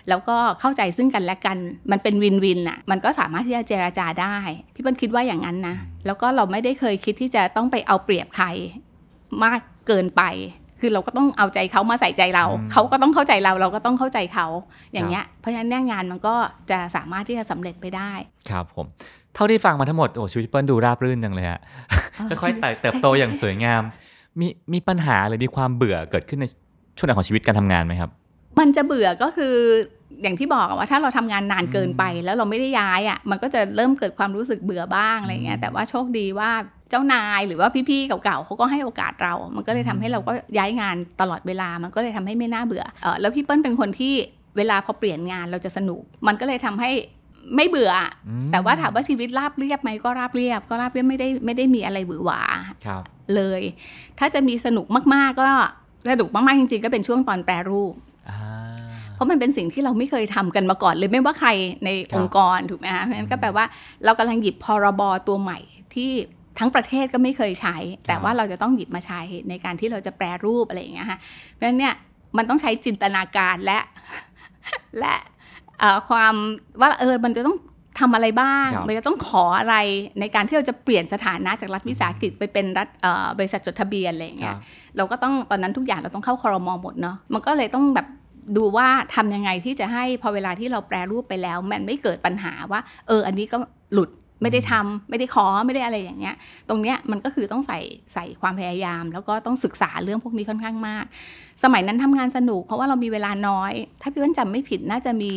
แล้วก็เข้าใจซึ่งกันและกัน มันเป็นวินวินอะมันก็สามารถที่จะเจราจาได้พี่เปิ้ลคิดว่าอย่างนั้นนะแล้วก็เราไม่ได้เคยคิดที่จะต้องไปเอาเปรียบใครมากเกินไป คือเราก็ต้องเอาใจเขามาใส่ใจเราอืมเขาก็ต้องเข้าใจเรา เราก็ต้องเข้าใจเขาอย่างเงี้ยเพราะฉะนั้นเนี่ยงานมันก็จะสามารถที่จะสำเร็จไปได้ ครับผมเท่าที่ฟังมาทั้งหมดโอ้ชีวิตพี่เปิ้ลดูราบรื่นจังเลยฮะค่อยๆไต่เติบโตอย่างสวยงาม มีมีปัญหาหรือมีความเบื่อเกิดขึ้นในช่วงไหนของชีวิตการทำงานไหมครับ มันจะเบื่อก็คืออย่างที่บอกอะว่าถ้าเราทำงานนานเกินไปแล้วเราไม่ได้ย้ายอะมันก็จะเริ่มเกิดความรู้สึกเบื่อบ้างอะไรเงี้ยแต่ว่าโชคดีว่าเจ้านายหรือว่าพี่ๆเก่าๆเขาก็ให้โอกาสเรา มันก็เลยทำให้เราก็ย้ายงานตลอดเวลามันก็เลยทำให้ไม่น่าเบื่อเออแล้วพี่เปิ้ลเป็นคนที่เวลาพอเปลี่ยนงานเราจะสนุก มันก็เลยทำให้ ไม่เบื่ออะอืมแต่ว่าถามว่าชีวิตราบเรียบไหมก็ราบเรียบ ก็ราบเรียบไม่ได้ไม่ได้มีอะไรหวือหวาครับเลย ถ้าจะมีสนุกมากๆก็สนุกมากๆจริงๆก็เป็นช่วงตอนแปรรูปอ่าเพราะมันเป็นสิ่งที่เราไม่เคยทำกันมาก่อนเลยไม่ว่าใครในครับองค์กรถูกไหมคะเพราะฉะนั้นก็แปลว่าเรากำลังหยิบพรบตัวใหม่ที่ทั้งประเทศก็ไม่เคยใช้ แต่ว่าเราจะต้องหยิบมาใช้ในการที่เราจะแปรรูปอะไรอย่างเงี้ยค่ะเพราะฉะนั้นเนี่ยมันต้องใช้จินตนาการและและเอ่อ ความว่าเออมันจะต้องทำอะไรบ้างครับมันจะต้องขออะไรในการที่เราจะเปลี่ยนสถานะจากรัฐวิสาหกิจไปเป็นรัฐเอ่อบริษัทจดทะเบียนอะไรอย่างคเงี้รัยบเราก็ต้องตอนนั้นทุกอย่างเราต้องเข้าคอรมอหมดเนาะมันก็เลยต้องแบบดูว่าทำยังไงที่จะให้พอเวลาที่เราแปรรูปไปแล้ว มันไม่เกิดปัญหาว่า เออ อันนี้ก็หลุด ไม่ได้ทำไม่ได้ขอไม่ได้อะไรอย่างเงี้ย ตรงเนี้ยมันก็คือต้องใส่ใส่ความพยายาม แล้วก็ต้องศึกษาเรื่องพวกนี้ค่อนข้างมาก สมัยนั้นทำงานสนุก เพราะว่าเรามีเวลาน้อย ถ้าพี่วันจำไม่ผิดน่าจะมี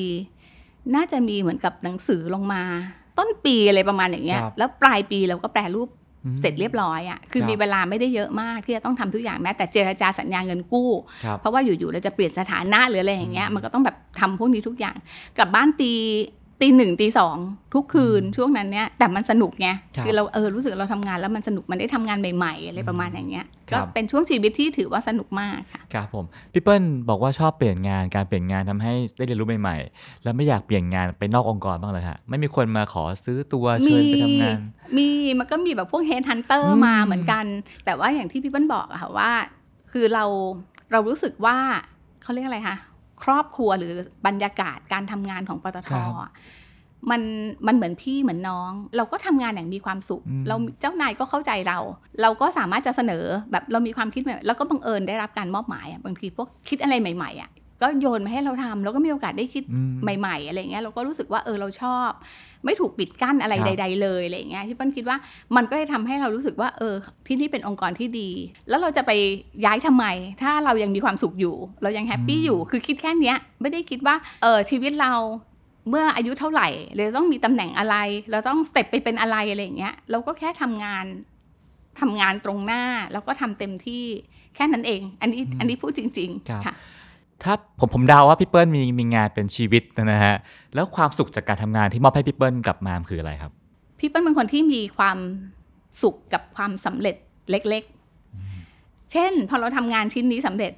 น่าจะมีเหมือนกับหนังสือลงมา ต้นปีอะไรประมาณอย่างเงี้ยครับแล้วปลายปีเราก็แปรรูปอืมเสร็จเรียบร้อยอะ่ะ คือครับมีเวลาไม่ได้เยอะมากที่จะต้องทำทุกอย่างแม้แต่เจรจาสัญญาเงินกู้ครับเพราะว่าอยู่ๆเราจะเปลี่ยนสถานะหรืออะไรอย่างเงี้ย มันก็ต้องแบบทำพวกนี้ทุกอย่าง กลับบ้านตี ตีหนึ่งตีสองทุกคืนช่วงนั้นเนี่ยแต่มันสนุกไงครับคือเราเออรู้สึกเราทำงานแล้วมันสนุกมันได้ทำงานใหม่ๆอะไรประมาณอย่างเงี้ยครัก็บเป็นช่วงชีวิตที่ถือว่าสนุกมากค่ะครับผมพี่เปิ้ลบอกว่าชอบเปลี่ยนงานการเปลี่ยนงานทำให้ได้เรียนรู้ใหม่ๆ แล้วไม่อยากเปลี่ยนงานไปนอกองค์กรบ้างเลยฮะไม่มีคนมาขอซื้อตัวเชิญไปทำงาน มีมันก็มีแบบพวกเฮดฮันเตออืร์มมาเหมือนกัน แต่ว่าอย่างที่พี่เปิ้ลบอกอะค่ะว่า คือเราเรารู้สึกว่าเขาเรียกอะไรคะ ครอบครัวหรือบรรยากาศการทำงานของปตทครับอะมันมันเหมือนพี่เหมือนน้อง เราก็ทำงานอย่างมีความสุขอืมเราเจ้านายก็เข้าใจเรา เราก็สามารถจะเสนอแบบเรามีความคิดแบบแล้วก็บังเอิญได้รับการมอบหมายอะบางทีพวกคิดอะไรใหม่ๆอะ ก็โยนมาให้เราทำแล้วก็มีโอกาสได้คิดอืมใหม่ ๆ อะไรเงี้ยเราก็รู้สึกว่าเออเราชอบ ไม่ถูกปิดกั้นอะไรครับใด ๆ เลยอะไรเงี้ยที่เปิ้ลคิดว่ามันก็เลยทำให้เรารู้สึกว่าเออที่นี่เป็นองค์กรที่ดี แล้วเราจะไปย้ายทำไม ถ้าเรายังมีความสุขอยู่ เรายังแฮปปี้อยู่คือคิดแค่เนี้ยไม่ได้คิดว่าเออชีวิตเราเมื่ออายุเท่าไหร่เราต้องมีตำแหน่งอะไร เราต้องสเต็ปไปเป็นอะไรอะไรอย่างเงี้ยเราก็แค่ทำงานทำงานตรงหน้าแล้วก็ทำเต็มที่แค่นั้นเอง อันนี้อันนี้พูดจริงครับๆค่ะ ถ้าผมผมเดาว่าพี่เปิ้ลมีมีงานเป็นชีวิตนะฮะแล้วความสุขจากการทำงานที่มอบให้พี่เปิ้ลกลับมาคืออะไรครับพี่เปิ้ลเป็นคนที่มีความสุขกับความสำเร็จเล็ก ๆ เช่น พอเราทำงานชิ้นนี้สำเร็จ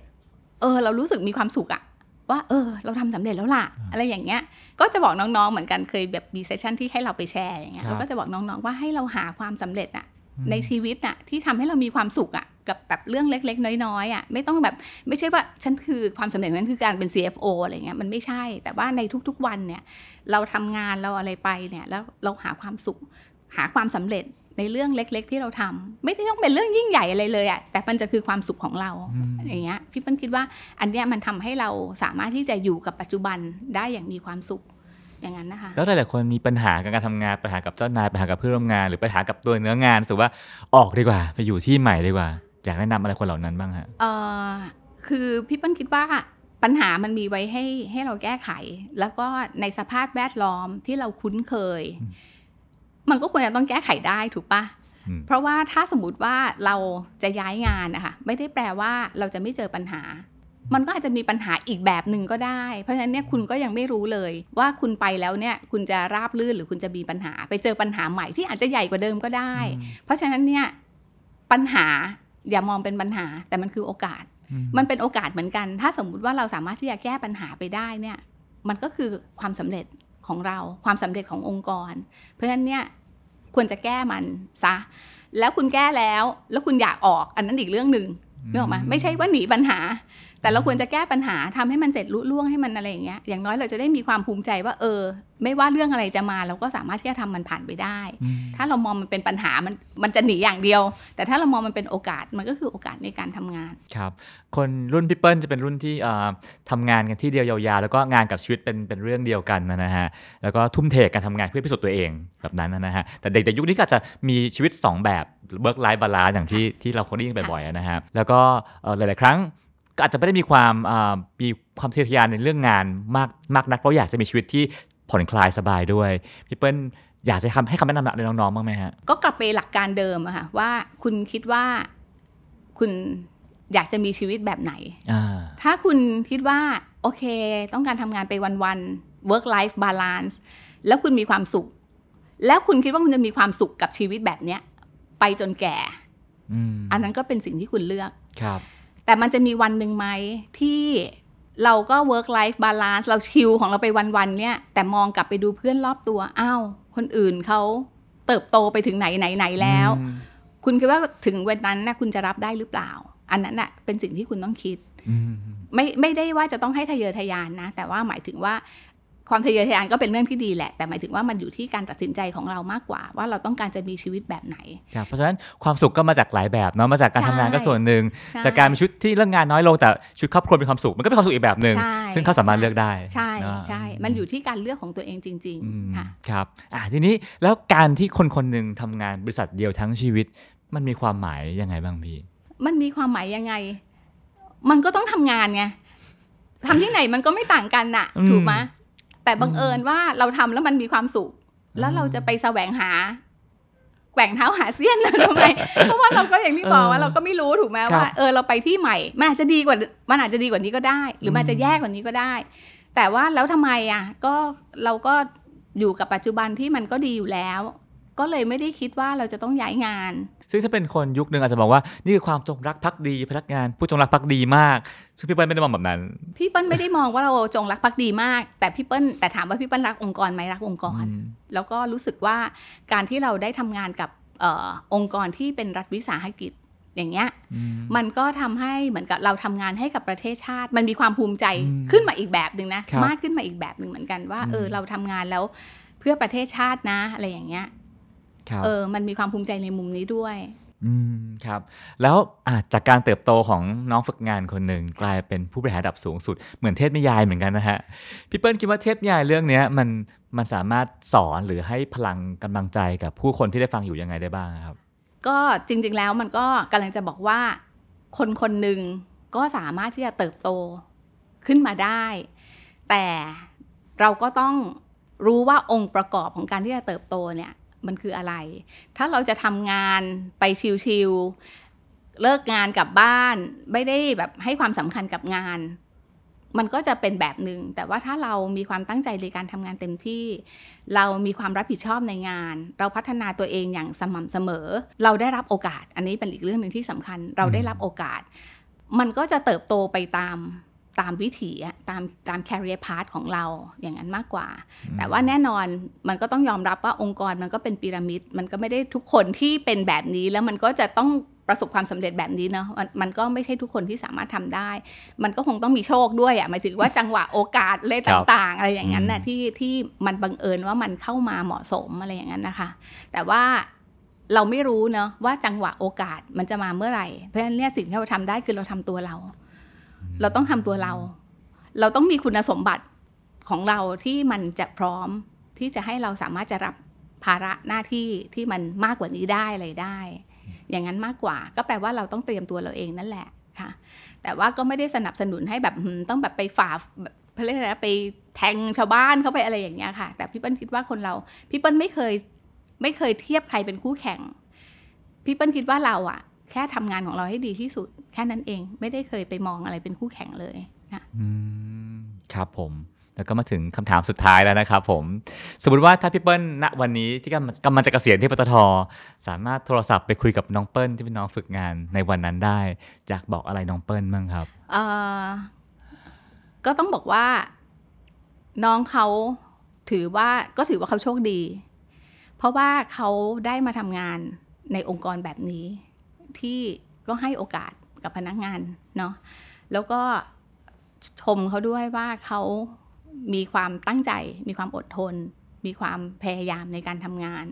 เออ เรารู้สึกมีความสุขอะว่า เออ เราทำสำเร็จแล้วล่ะ อะไรอย่างเงี้ย ก็จะบอกน้องๆเหมือนกันเคยแบบมีเซสชันที่ให้เราไปแชร์อย่างเงี้ยครับเราก็จะบอกน้องๆว่าให้เราหาความสำเร็จอะในชีวิตอะที่ทำให้เรามีความสุขอะ กับแบบเรื่องเล็ก ๆ น้อยๆอะไม่ต้องแบบไม่ใช่ว่าฉันคือความสำเร็จนั้นคือการเป็น CFO อะไรเงี้ยมันไม่ใช่ แต่ว่าในทุกๆวันเนี่ยเราทำงานเราอะไรไปเนี่ยแล้วเราหาความสุข หาความสำเร็จในเรื่องเล็ก ๆ ที่เราทำไม่ได้ต้องเป็นเรื่องยิ่งใหญ่อะไรเลยอะแต่มันจะคือความสุขของเราอืมอย่างเงี้ยพี่เปิ้ลคิดว่าอันเนี้ยมันทำให้เราสามารถที่จะอยู่กับปัจจุบันได้อย่างมีความสุขอย่างนั้นนะคะแล้วหลายๆคนมีปัญหากับการทำงานปัญหากับเจ้านายปัญหากับเพื่อนร่วมงาน หรือปัญหากับตัวเนื้องานรู้สึกว่าออกดีกว่า ไปอยู่ที่ใหม่ดีกว่า อยากแนะนำอะไรคนเหล่านั้นบ้างฮะเอ่อคือพี่เปิ้ลคิดว่าปัญหามันมีไว้ให้ให้เราแก้ไข แล้วก็ในสภาพแวดล้อมที่เราคุ้นเคยอืมมันก็ควรจะต้องแก้ไขได้ถูกปะอืมเพราะว่าถ้าสมมติว่าเราจะย้ายงานนะคะไม่ได้แปลว่าเราจะไม่เจอปัญหา มันก็อาจจะมีปัญหาอีกแบบหนึ่งก็ได้ เพราะฉะนั้นเนี่ยคุณก็ยังไม่รู้เลย ว่าคุณไปแล้วเนี่ยคุณจะราบลื่นหรือคุณจะมีปัญหา ไปเจอปัญหาใหม่ที่อาจจะใหญ่กว่าเดิมก็ได้ เพราะฉะนั้นเนี่ยปัญหา อย่ามองเป็นปัญหาแต่มันคือโอกาสอืมมันเป็นโอกาสเหมือนกัน ถ้าสมมุติว่าเราสามารถที่จะแก้ปัญหาไปได้เนี่ยมันก็คือความสำเร็จของเราความสำเร็จขององค์กร เพราะฉะนั้นเนี่ยควรจะแก้มันซะแล้วคุณแก้แล้ว แล้วคุณอยากออกอันนั้นอีกเรื่องหนึ่งนึกออกไหมไม่ใช่ว่าหนีปัญหา แต่เราควรจะแก้ปัญหาทำให้มันเสร็จลุล่วงให้มันอะไรอย่างเงี้ยอย่างน้อยเราจะได้มีความภูมิใจว่าเออ ไม่ว่าเรื่องอะไรจะมาเราก็สามารถที่จะทำมันผ่านไปได้อืมถ้าเรามองมันเป็นปัญหามันมันจะหนีอย่างเดียว แต่ถ้าเรามองมันเป็นโอกาสมันก็คือโอกาสในการทำงานครับ คนรุ่นพี่เปิ้ลจะเป็นรุ่นที่เอ่อทำงานกันที่เดียวยาวๆแล้วก็งานกับชีวิตเป็นเป็นเรื่องเดียวกันนะฮะแล้วก็ทุ่มเทการทำงานเพื่อพิสูจน์ตัวเองแบบนั้นนะฮะแต่เด็กแต่ยุคนี้ก็อาจจะมีชีวิต 2 แบบ work life balance อย่างที่ที่เราคนได้ยินบ่อยๆนะฮะแล้วก็เอ่อหลายๆครั้ง ก็อาจจะไม่ได้มีความอ่ามีความทะเยอทะยานในเรื่องงานมากมากนักเพราะอยากจะมีชีวิตที่ผ่อนคลายสบายด้วยพี่เปิ้ลอยากจะทำให้คำแนะนำอะไรน้องๆบ้างไหมฮะก็กลับไปหลักการเดิมอะค่ะว่าคุณคิดว่าคุณอยากจะมีชีวิตแบบไหนอ่าถ้าคุณคิดว่า โอเค ต้องการทำงานไปวันๆ work life balance แล้วคุณมีความสุข แล้วคุณคิดว่าคุณจะมีความสุขกับชีวิตแบบเนี้ย ไปจนแก่อืมอันนั้นก็เป็นสิ่งที่คุณเลือกครับ แต่มันจะมีวันหนึ่งไหมที่เราก็ work life balance เราชิลของเราไปวันๆเนี่ยแต่มองกลับไปดูเพื่อนรอบตัวอ้าวคนอื่นเขาเติบโตไปถึงไหนไหนไหนแล้วอืมคุณคิดว่าถึงวันนั้นนะคุณจะรับได้หรือเปล่า อันนั้นน่ะเป็นสิ่งที่คุณต้องคิดอืมไม่ไม่ได้ว่าจะต้องให้ทะเยอทะยานนะ แต่ว่าหมายถึงว่า ความทะเยอทะยานก็เป็นเรื่องที่ดีแหละ แต่หมายถึงว่ามันอยู่ที่การตัดสินใจของเรามากกว่า ว่าเราต้องการจะมีชีวิตแบบไหนครับเพราะฉะนั้นความสุขก็มาจากหลายแบบเนาะมาจากการใช่ทำงานก็ส่วนหนึ่งใช่จากการมีชุดที่เรื่องงานน้อยลงแต่ชุดครอบครัวมีความสุขมันก็เป็นความสุขอีกแบบหนึ่งใช่ซึ่งเขาสามารถเลือกได้ใช่เนอะใช่มันอยู่ที่การเลือกของตัวเองจริงอืมๆค่ะครับอะทีนี้แล้วการที่คนคนหนึ่งทำงานบริษัทเดียวทั้งชีวิต มันมีความหมายยังไงบ้างพี่มันมีความหมายยังไง มันก็ต้องทำงานไงทำที่ไหนมันก็ไม่ต่างกันน่ะอืมถูกไหม แต่บังเอิญว่าเราทำแล้วมันมีความสุข แล้วเราจะไปแสวงหาแกว่งเท้าหาเสี้ยนเลยทำไมเพราะว่าเราก็อย่างที่บอกว่าเราก็ไม่รู้ถูกไหมครับว่าเออเราไปที่ใหม่มันอาจจะดีกว่ามันอาจจะดีกว่านี้ก็ได้ หรือมันอาจจะอืมแย่กว่านี้ก็ได้ แต่ว่าแล้วทำไมอะก็เราก็อยู่กับปัจจุบันที่มันก็ดีอยู่แล้ว ก็เลยไม่ได้คิดว่าเราจะต้องย้ายงานซึ่งถ้าเป็นคนยุคหนึ่งอาจจะบอกว่านี่คือความจงรักภักดี พนักงานผู้จงรักภักดีมาก ซึ่งพี่เปิ้ลไม่ได้มองแบบนั้น พี่เปิ้ลไม่ได้มองว่าเราจงรักภักดีมาก แต่พี่เปิ้ลแต่ถามว่าพี่เปิ้ลรักองค์กรไหมรักองค์กรอืมแล้วก็รู้สึกว่าการที่เราได้ทำงานกับเออองค์กรที่เป็นรัฐวิสาหกิจอย่างเงี้ยอืมมันก็ทำให้เหมือนกับเราทำงานให้กับประเทศชาติ มันมีความภูมิใจอืมขึ้นมาอีกแบบหนึ่งนะครับมากขึ้นมาอีกแบบหนึ่งเหมือนกันว่าอืมเออเราทำงานแล้วเพื่อประเทศชาตินะอะไรอย่างเงี้ยครับ เออมันมีความภูมิใจในมุมนี้ด้วย อืมครับ แล้วอะจากการเติบโตของน้องฝึกงานคนหนึ่งกลายเป็นผู้บริหารระดับสูงสุด เหมือนเทพนิยายเหมือนกันนะฮะพี่เปิ้ลคิดว่าเทพนิยายเรื่องเนี้ยมันมันสามารถสอนหรือให้พลังกำลังใจกับผู้คนที่ได้ฟังอยู่ยังไงได้บ้างครับ ก็จริง ๆ แล้วมันก็กำลังจะบอกว่า คนคนหนึ่งก็สามารถที่จะเติบโตขึ้นมาได้ แต่เราก็ต้องรู้ว่าองค์ประกอบของการที่จะเติบโตเนี่ย มันคืออะไร ถ้าเราจะทำงานไปชิวๆเลิกงานกลับบ้าน ไม่ได้แบบให้ความสำคัญกับงาน มันก็จะเป็นแบบหนึ่ง แต่ว่าถ้าเรามีความตั้งใจในการทำงานเต็มที่ เรามีความรับผิดชอบในงาน เราพัฒนาตัวเองอย่างสม่ำเสมอ เราได้รับโอกาส อันนี้เป็นอีกเรื่องหนึ่งที่สำคัญ เราได้รับโอกาส มันก็จะเติบโตไปตาม ตามวิถีอะตามตาม career path ของเราอย่างนั้นมากกว่า แต่ว่าแน่นอนมันก็ต้องยอมรับว่าองค์กรมันก็เป็นพีระมิด มันก็ไม่ได้ทุกคนที่เป็นแบบนี้แล้วมันก็จะต้องประสบความสำเร็จแบบนี้เนาะมันมันก็ไม่ใช่ทุกคนที่สามารถทำได้ มันก็คงต้องมีโชคด้วยอะหมายถึงว่าจังหวะโอกาสเลยครับต่าง ๆ อะไรอย่างนั้นน่ะอืมที่ที่มันบังเอิญว่ามันเข้ามาเหมาะสมอะไรอย่างนั้นนะคะ แต่ว่าเราไม่รู้เนาะว่าจังหวะโอกาสมันจะมาเมื่อไหร่เพราะฉะนั้นเนี่ยสิ่งที่เราทำได้คือเราทำตัวเรา เราต้องทำตัวเรา เราต้องมีคุณสมบัติของเราที่มันจะพร้อมที่จะให้เราสามารถจะรับภาระหน้าที่ที่มันมากกว่านี้ได้อะไรได้ อย่างนั้นมากกว่า ก็แปลว่าเราต้องเตรียมตัวเราเองนั่นแหละค่ะ แต่ว่าก็ไม่ได้สนับสนุนให้แบบหืมต้องแบบไปฝ่าแบบเขาเรียกอะไรนะไปแทงชาวบ้านเข้าไปอะไรอย่างเงี้ยค่ะ แต่พี่เปิ้ลคิดว่าคนเราพี่เปิ้ลไม่เคยไม่เคยเทียบใครเป็นคู่แข่งพี่เปิ้ลคิดว่าเราอะ แค่ทำงานของเราให้ดีที่สุด แค่นั้นเองไม่ได้เคยไปมองอะไรเป็นคู่แข่งเลยนะอืมครับผมแล้วก็มาถึงคำถามสุดท้ายแล้วนะครับผม สมมติว่าถ้าพี่เปิ้ลณวันนี้ที่กำลังกำลังจะเกษียณที่ปตทสามารถโทรศัพท์ไปคุยกับน้องเปิ้ลที่เป็นน้องฝึกงานในวันนั้นได้ อยากบอกอะไรน้องเปิ้ลบ้างครับเอ่อก็ต้องบอกว่า น้องเขาถือว่าก็ถือว่าเขาโชคดี เพราะว่าเขาได้มาทำงานในองค์กรแบบนี้ ที่ก็ให้โอกาสกับพนักงานเนาะแล้วก็ชมเขาด้วยว่าเขามีความตั้งใจ มีความอดทน มีความพยายามในการทำงาน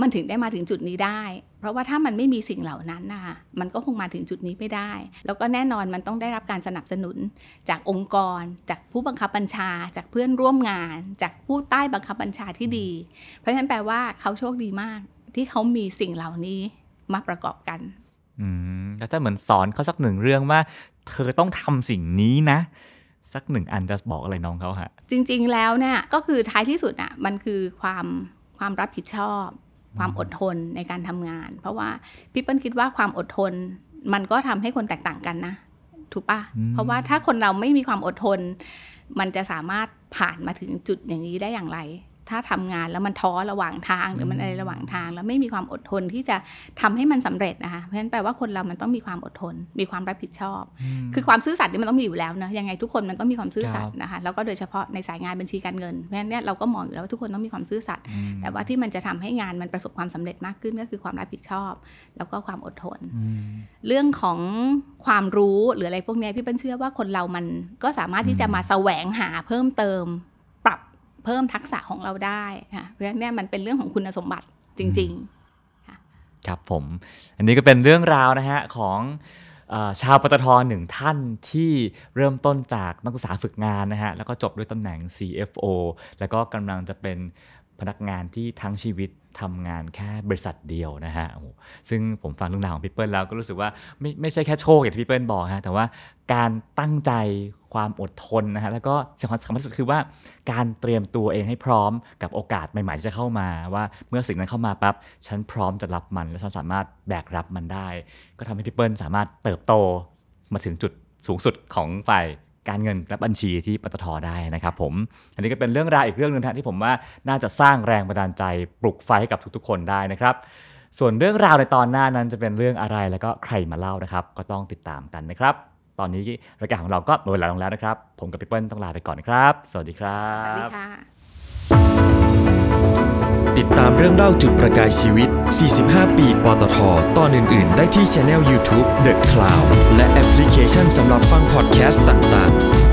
มันถึงได้มาถึงจุดนี้ได้ เพราะว่าถ้ามันไม่มีสิ่งเหล่านั้นนะคะมันก็คงมาถึงจุดนี้ไม่ได้ แล้วก็แน่นอนมันต้องได้รับการสนับสนุน จากองค์กร จากผู้บังคับบัญชา จากเพื่อนร่วมงาน จากผู้ใต้บังคับบัญชาที่ดี เพราะฉะนั้นแปลว่าเขาโชคดีมากที่เขามีสิ่งเหล่านี้ มาประกอบกันอืมแล้วถ้าเหมือนสอนเขาสักหนึ่งเรื่องว่า เธอต้องทำสิ่งนี้นะ สักหนึ่งอันจะบอกอะไรน้องเขาฮะ จริง ๆ แล้วเนี่ยก็คือท้ายที่สุดอะมันคือความความรับผิดชอบ ความอดทนในการทำงาน เพราะว่าพี่เปิ้ลคิดว่าความอดทน มันก็ทำให้คนแตกต่างกันนะถูกปะอืมเพราะว่าถ้าคนเราไม่มีความอดทน มันจะสามารถผ่านมาถึงจุดอย่างนี้ได้อย่างไร ถ้าทำงานแล้วมันท้อระหว่างทางหรือมันอะไรระหว่างทาง แล้วไม่มีความอดทนที่จะทำให้มันสำเร็จนะคะเพราะฉะนั้นแปลว่าคนเรามันต้องมีความอดทน มีความรับผิดชอบ คือความซื่อสัตย์นี่มันต้องมีอยู่แล้วนะยังไงทุกคนมันต้องมีความซื่อสัตย์นะคะแล้วก็โดยเฉพาะในสายงานบัญชีการเงินเพราะฉะนั้นเนี่ยเราก็มองอยู่แล้วว่าทุกคนต้องมีความซื่อสัตย์แต่ว่าที่มันจะทำให้งานมันประสบความสำเร็จมากขึ้นก็คือความรับผิดชอบ แล้วก็ความอดทน เรื่องของความรู้หรืออะไรพวกเนี้ยพี่เปิ้ลเชื่อว่าคนเรามันก็สามารถที่จะมาแสวงหาเพิ่มเติมปรับ เพิ่มทักษะของเราได้ค่ะเพราะฉะนั้นเนี่ยมันเป็นเรื่องของคุณสมบัติจริงๆครับผม อันนี้ก็เป็นเรื่องราวนะฮะของเออชาวปตทหนึ่งท่านที่เริ่มต้นจากนักศึกษาฝึกงานนะฮะ แล้วก็จบด้วยตำแหน่ง CFO แล้วก็กำลังจะเป็น พนักงานที่ทั้งชีวิตทำงานแค่บริษัทเดียวนะฮะซึ่งผมฟังเรื่องราวของพี่เปิ้ลแล้วก็รู้สึกว่าไม่ไม่ใช่แค่โชคอย่างที่พี่เปิ้ลบอกฮะ แต่ว่าการตั้งใจความอดทนนะฮะ แล้วก็สิ่งสำคัญที่สุดคือว่าการเตรียมตัวเองให้พร้อมกับโอกาสใหม่ๆที่จะเข้ามา ว่าเมื่อสิ่งนั้นเข้ามาปั๊บฉันพร้อมจะรับมัน และฉันสามารถแบกรับมันได้ ก็ทำให้พี่เปิ้ลสามารถเติบโตมาถึงจุดสูงสุดของฝ่าย การเงินและบัญชีที่ปตทได้นะครับผม อันนี้ก็เป็นเรื่องราวอีกเรื่องหนึงนะที่ผมว่าน่าจะสร้างแรงบันดาลใจปลุกไฟให้กับทุกๆ คนได้นะครับส่วนเรื่องราวในตอนหน้านั้นจะเป็นเรื่องอะไรแล้วก็ใครมาเล่านะครับ ก็ต้องติดตามกันนะครับ ตอนนี้รายการของเราก็หมดเวลาลงแล้วนะครับ ผมกับพี่เปิ้ลต้องลาไปก่อนนะครับ สวัสดีครับ สวัสดีค่ะ ติดตามเรื่องเล่าจุดประกายชีวิต 45 ปี ปตท ตอนอื่น ๆ ได้ที่ช anel YouTube The Cloud และแอปพลิเคชันสำหรับฟังพอดแคสต์ต่าง ๆ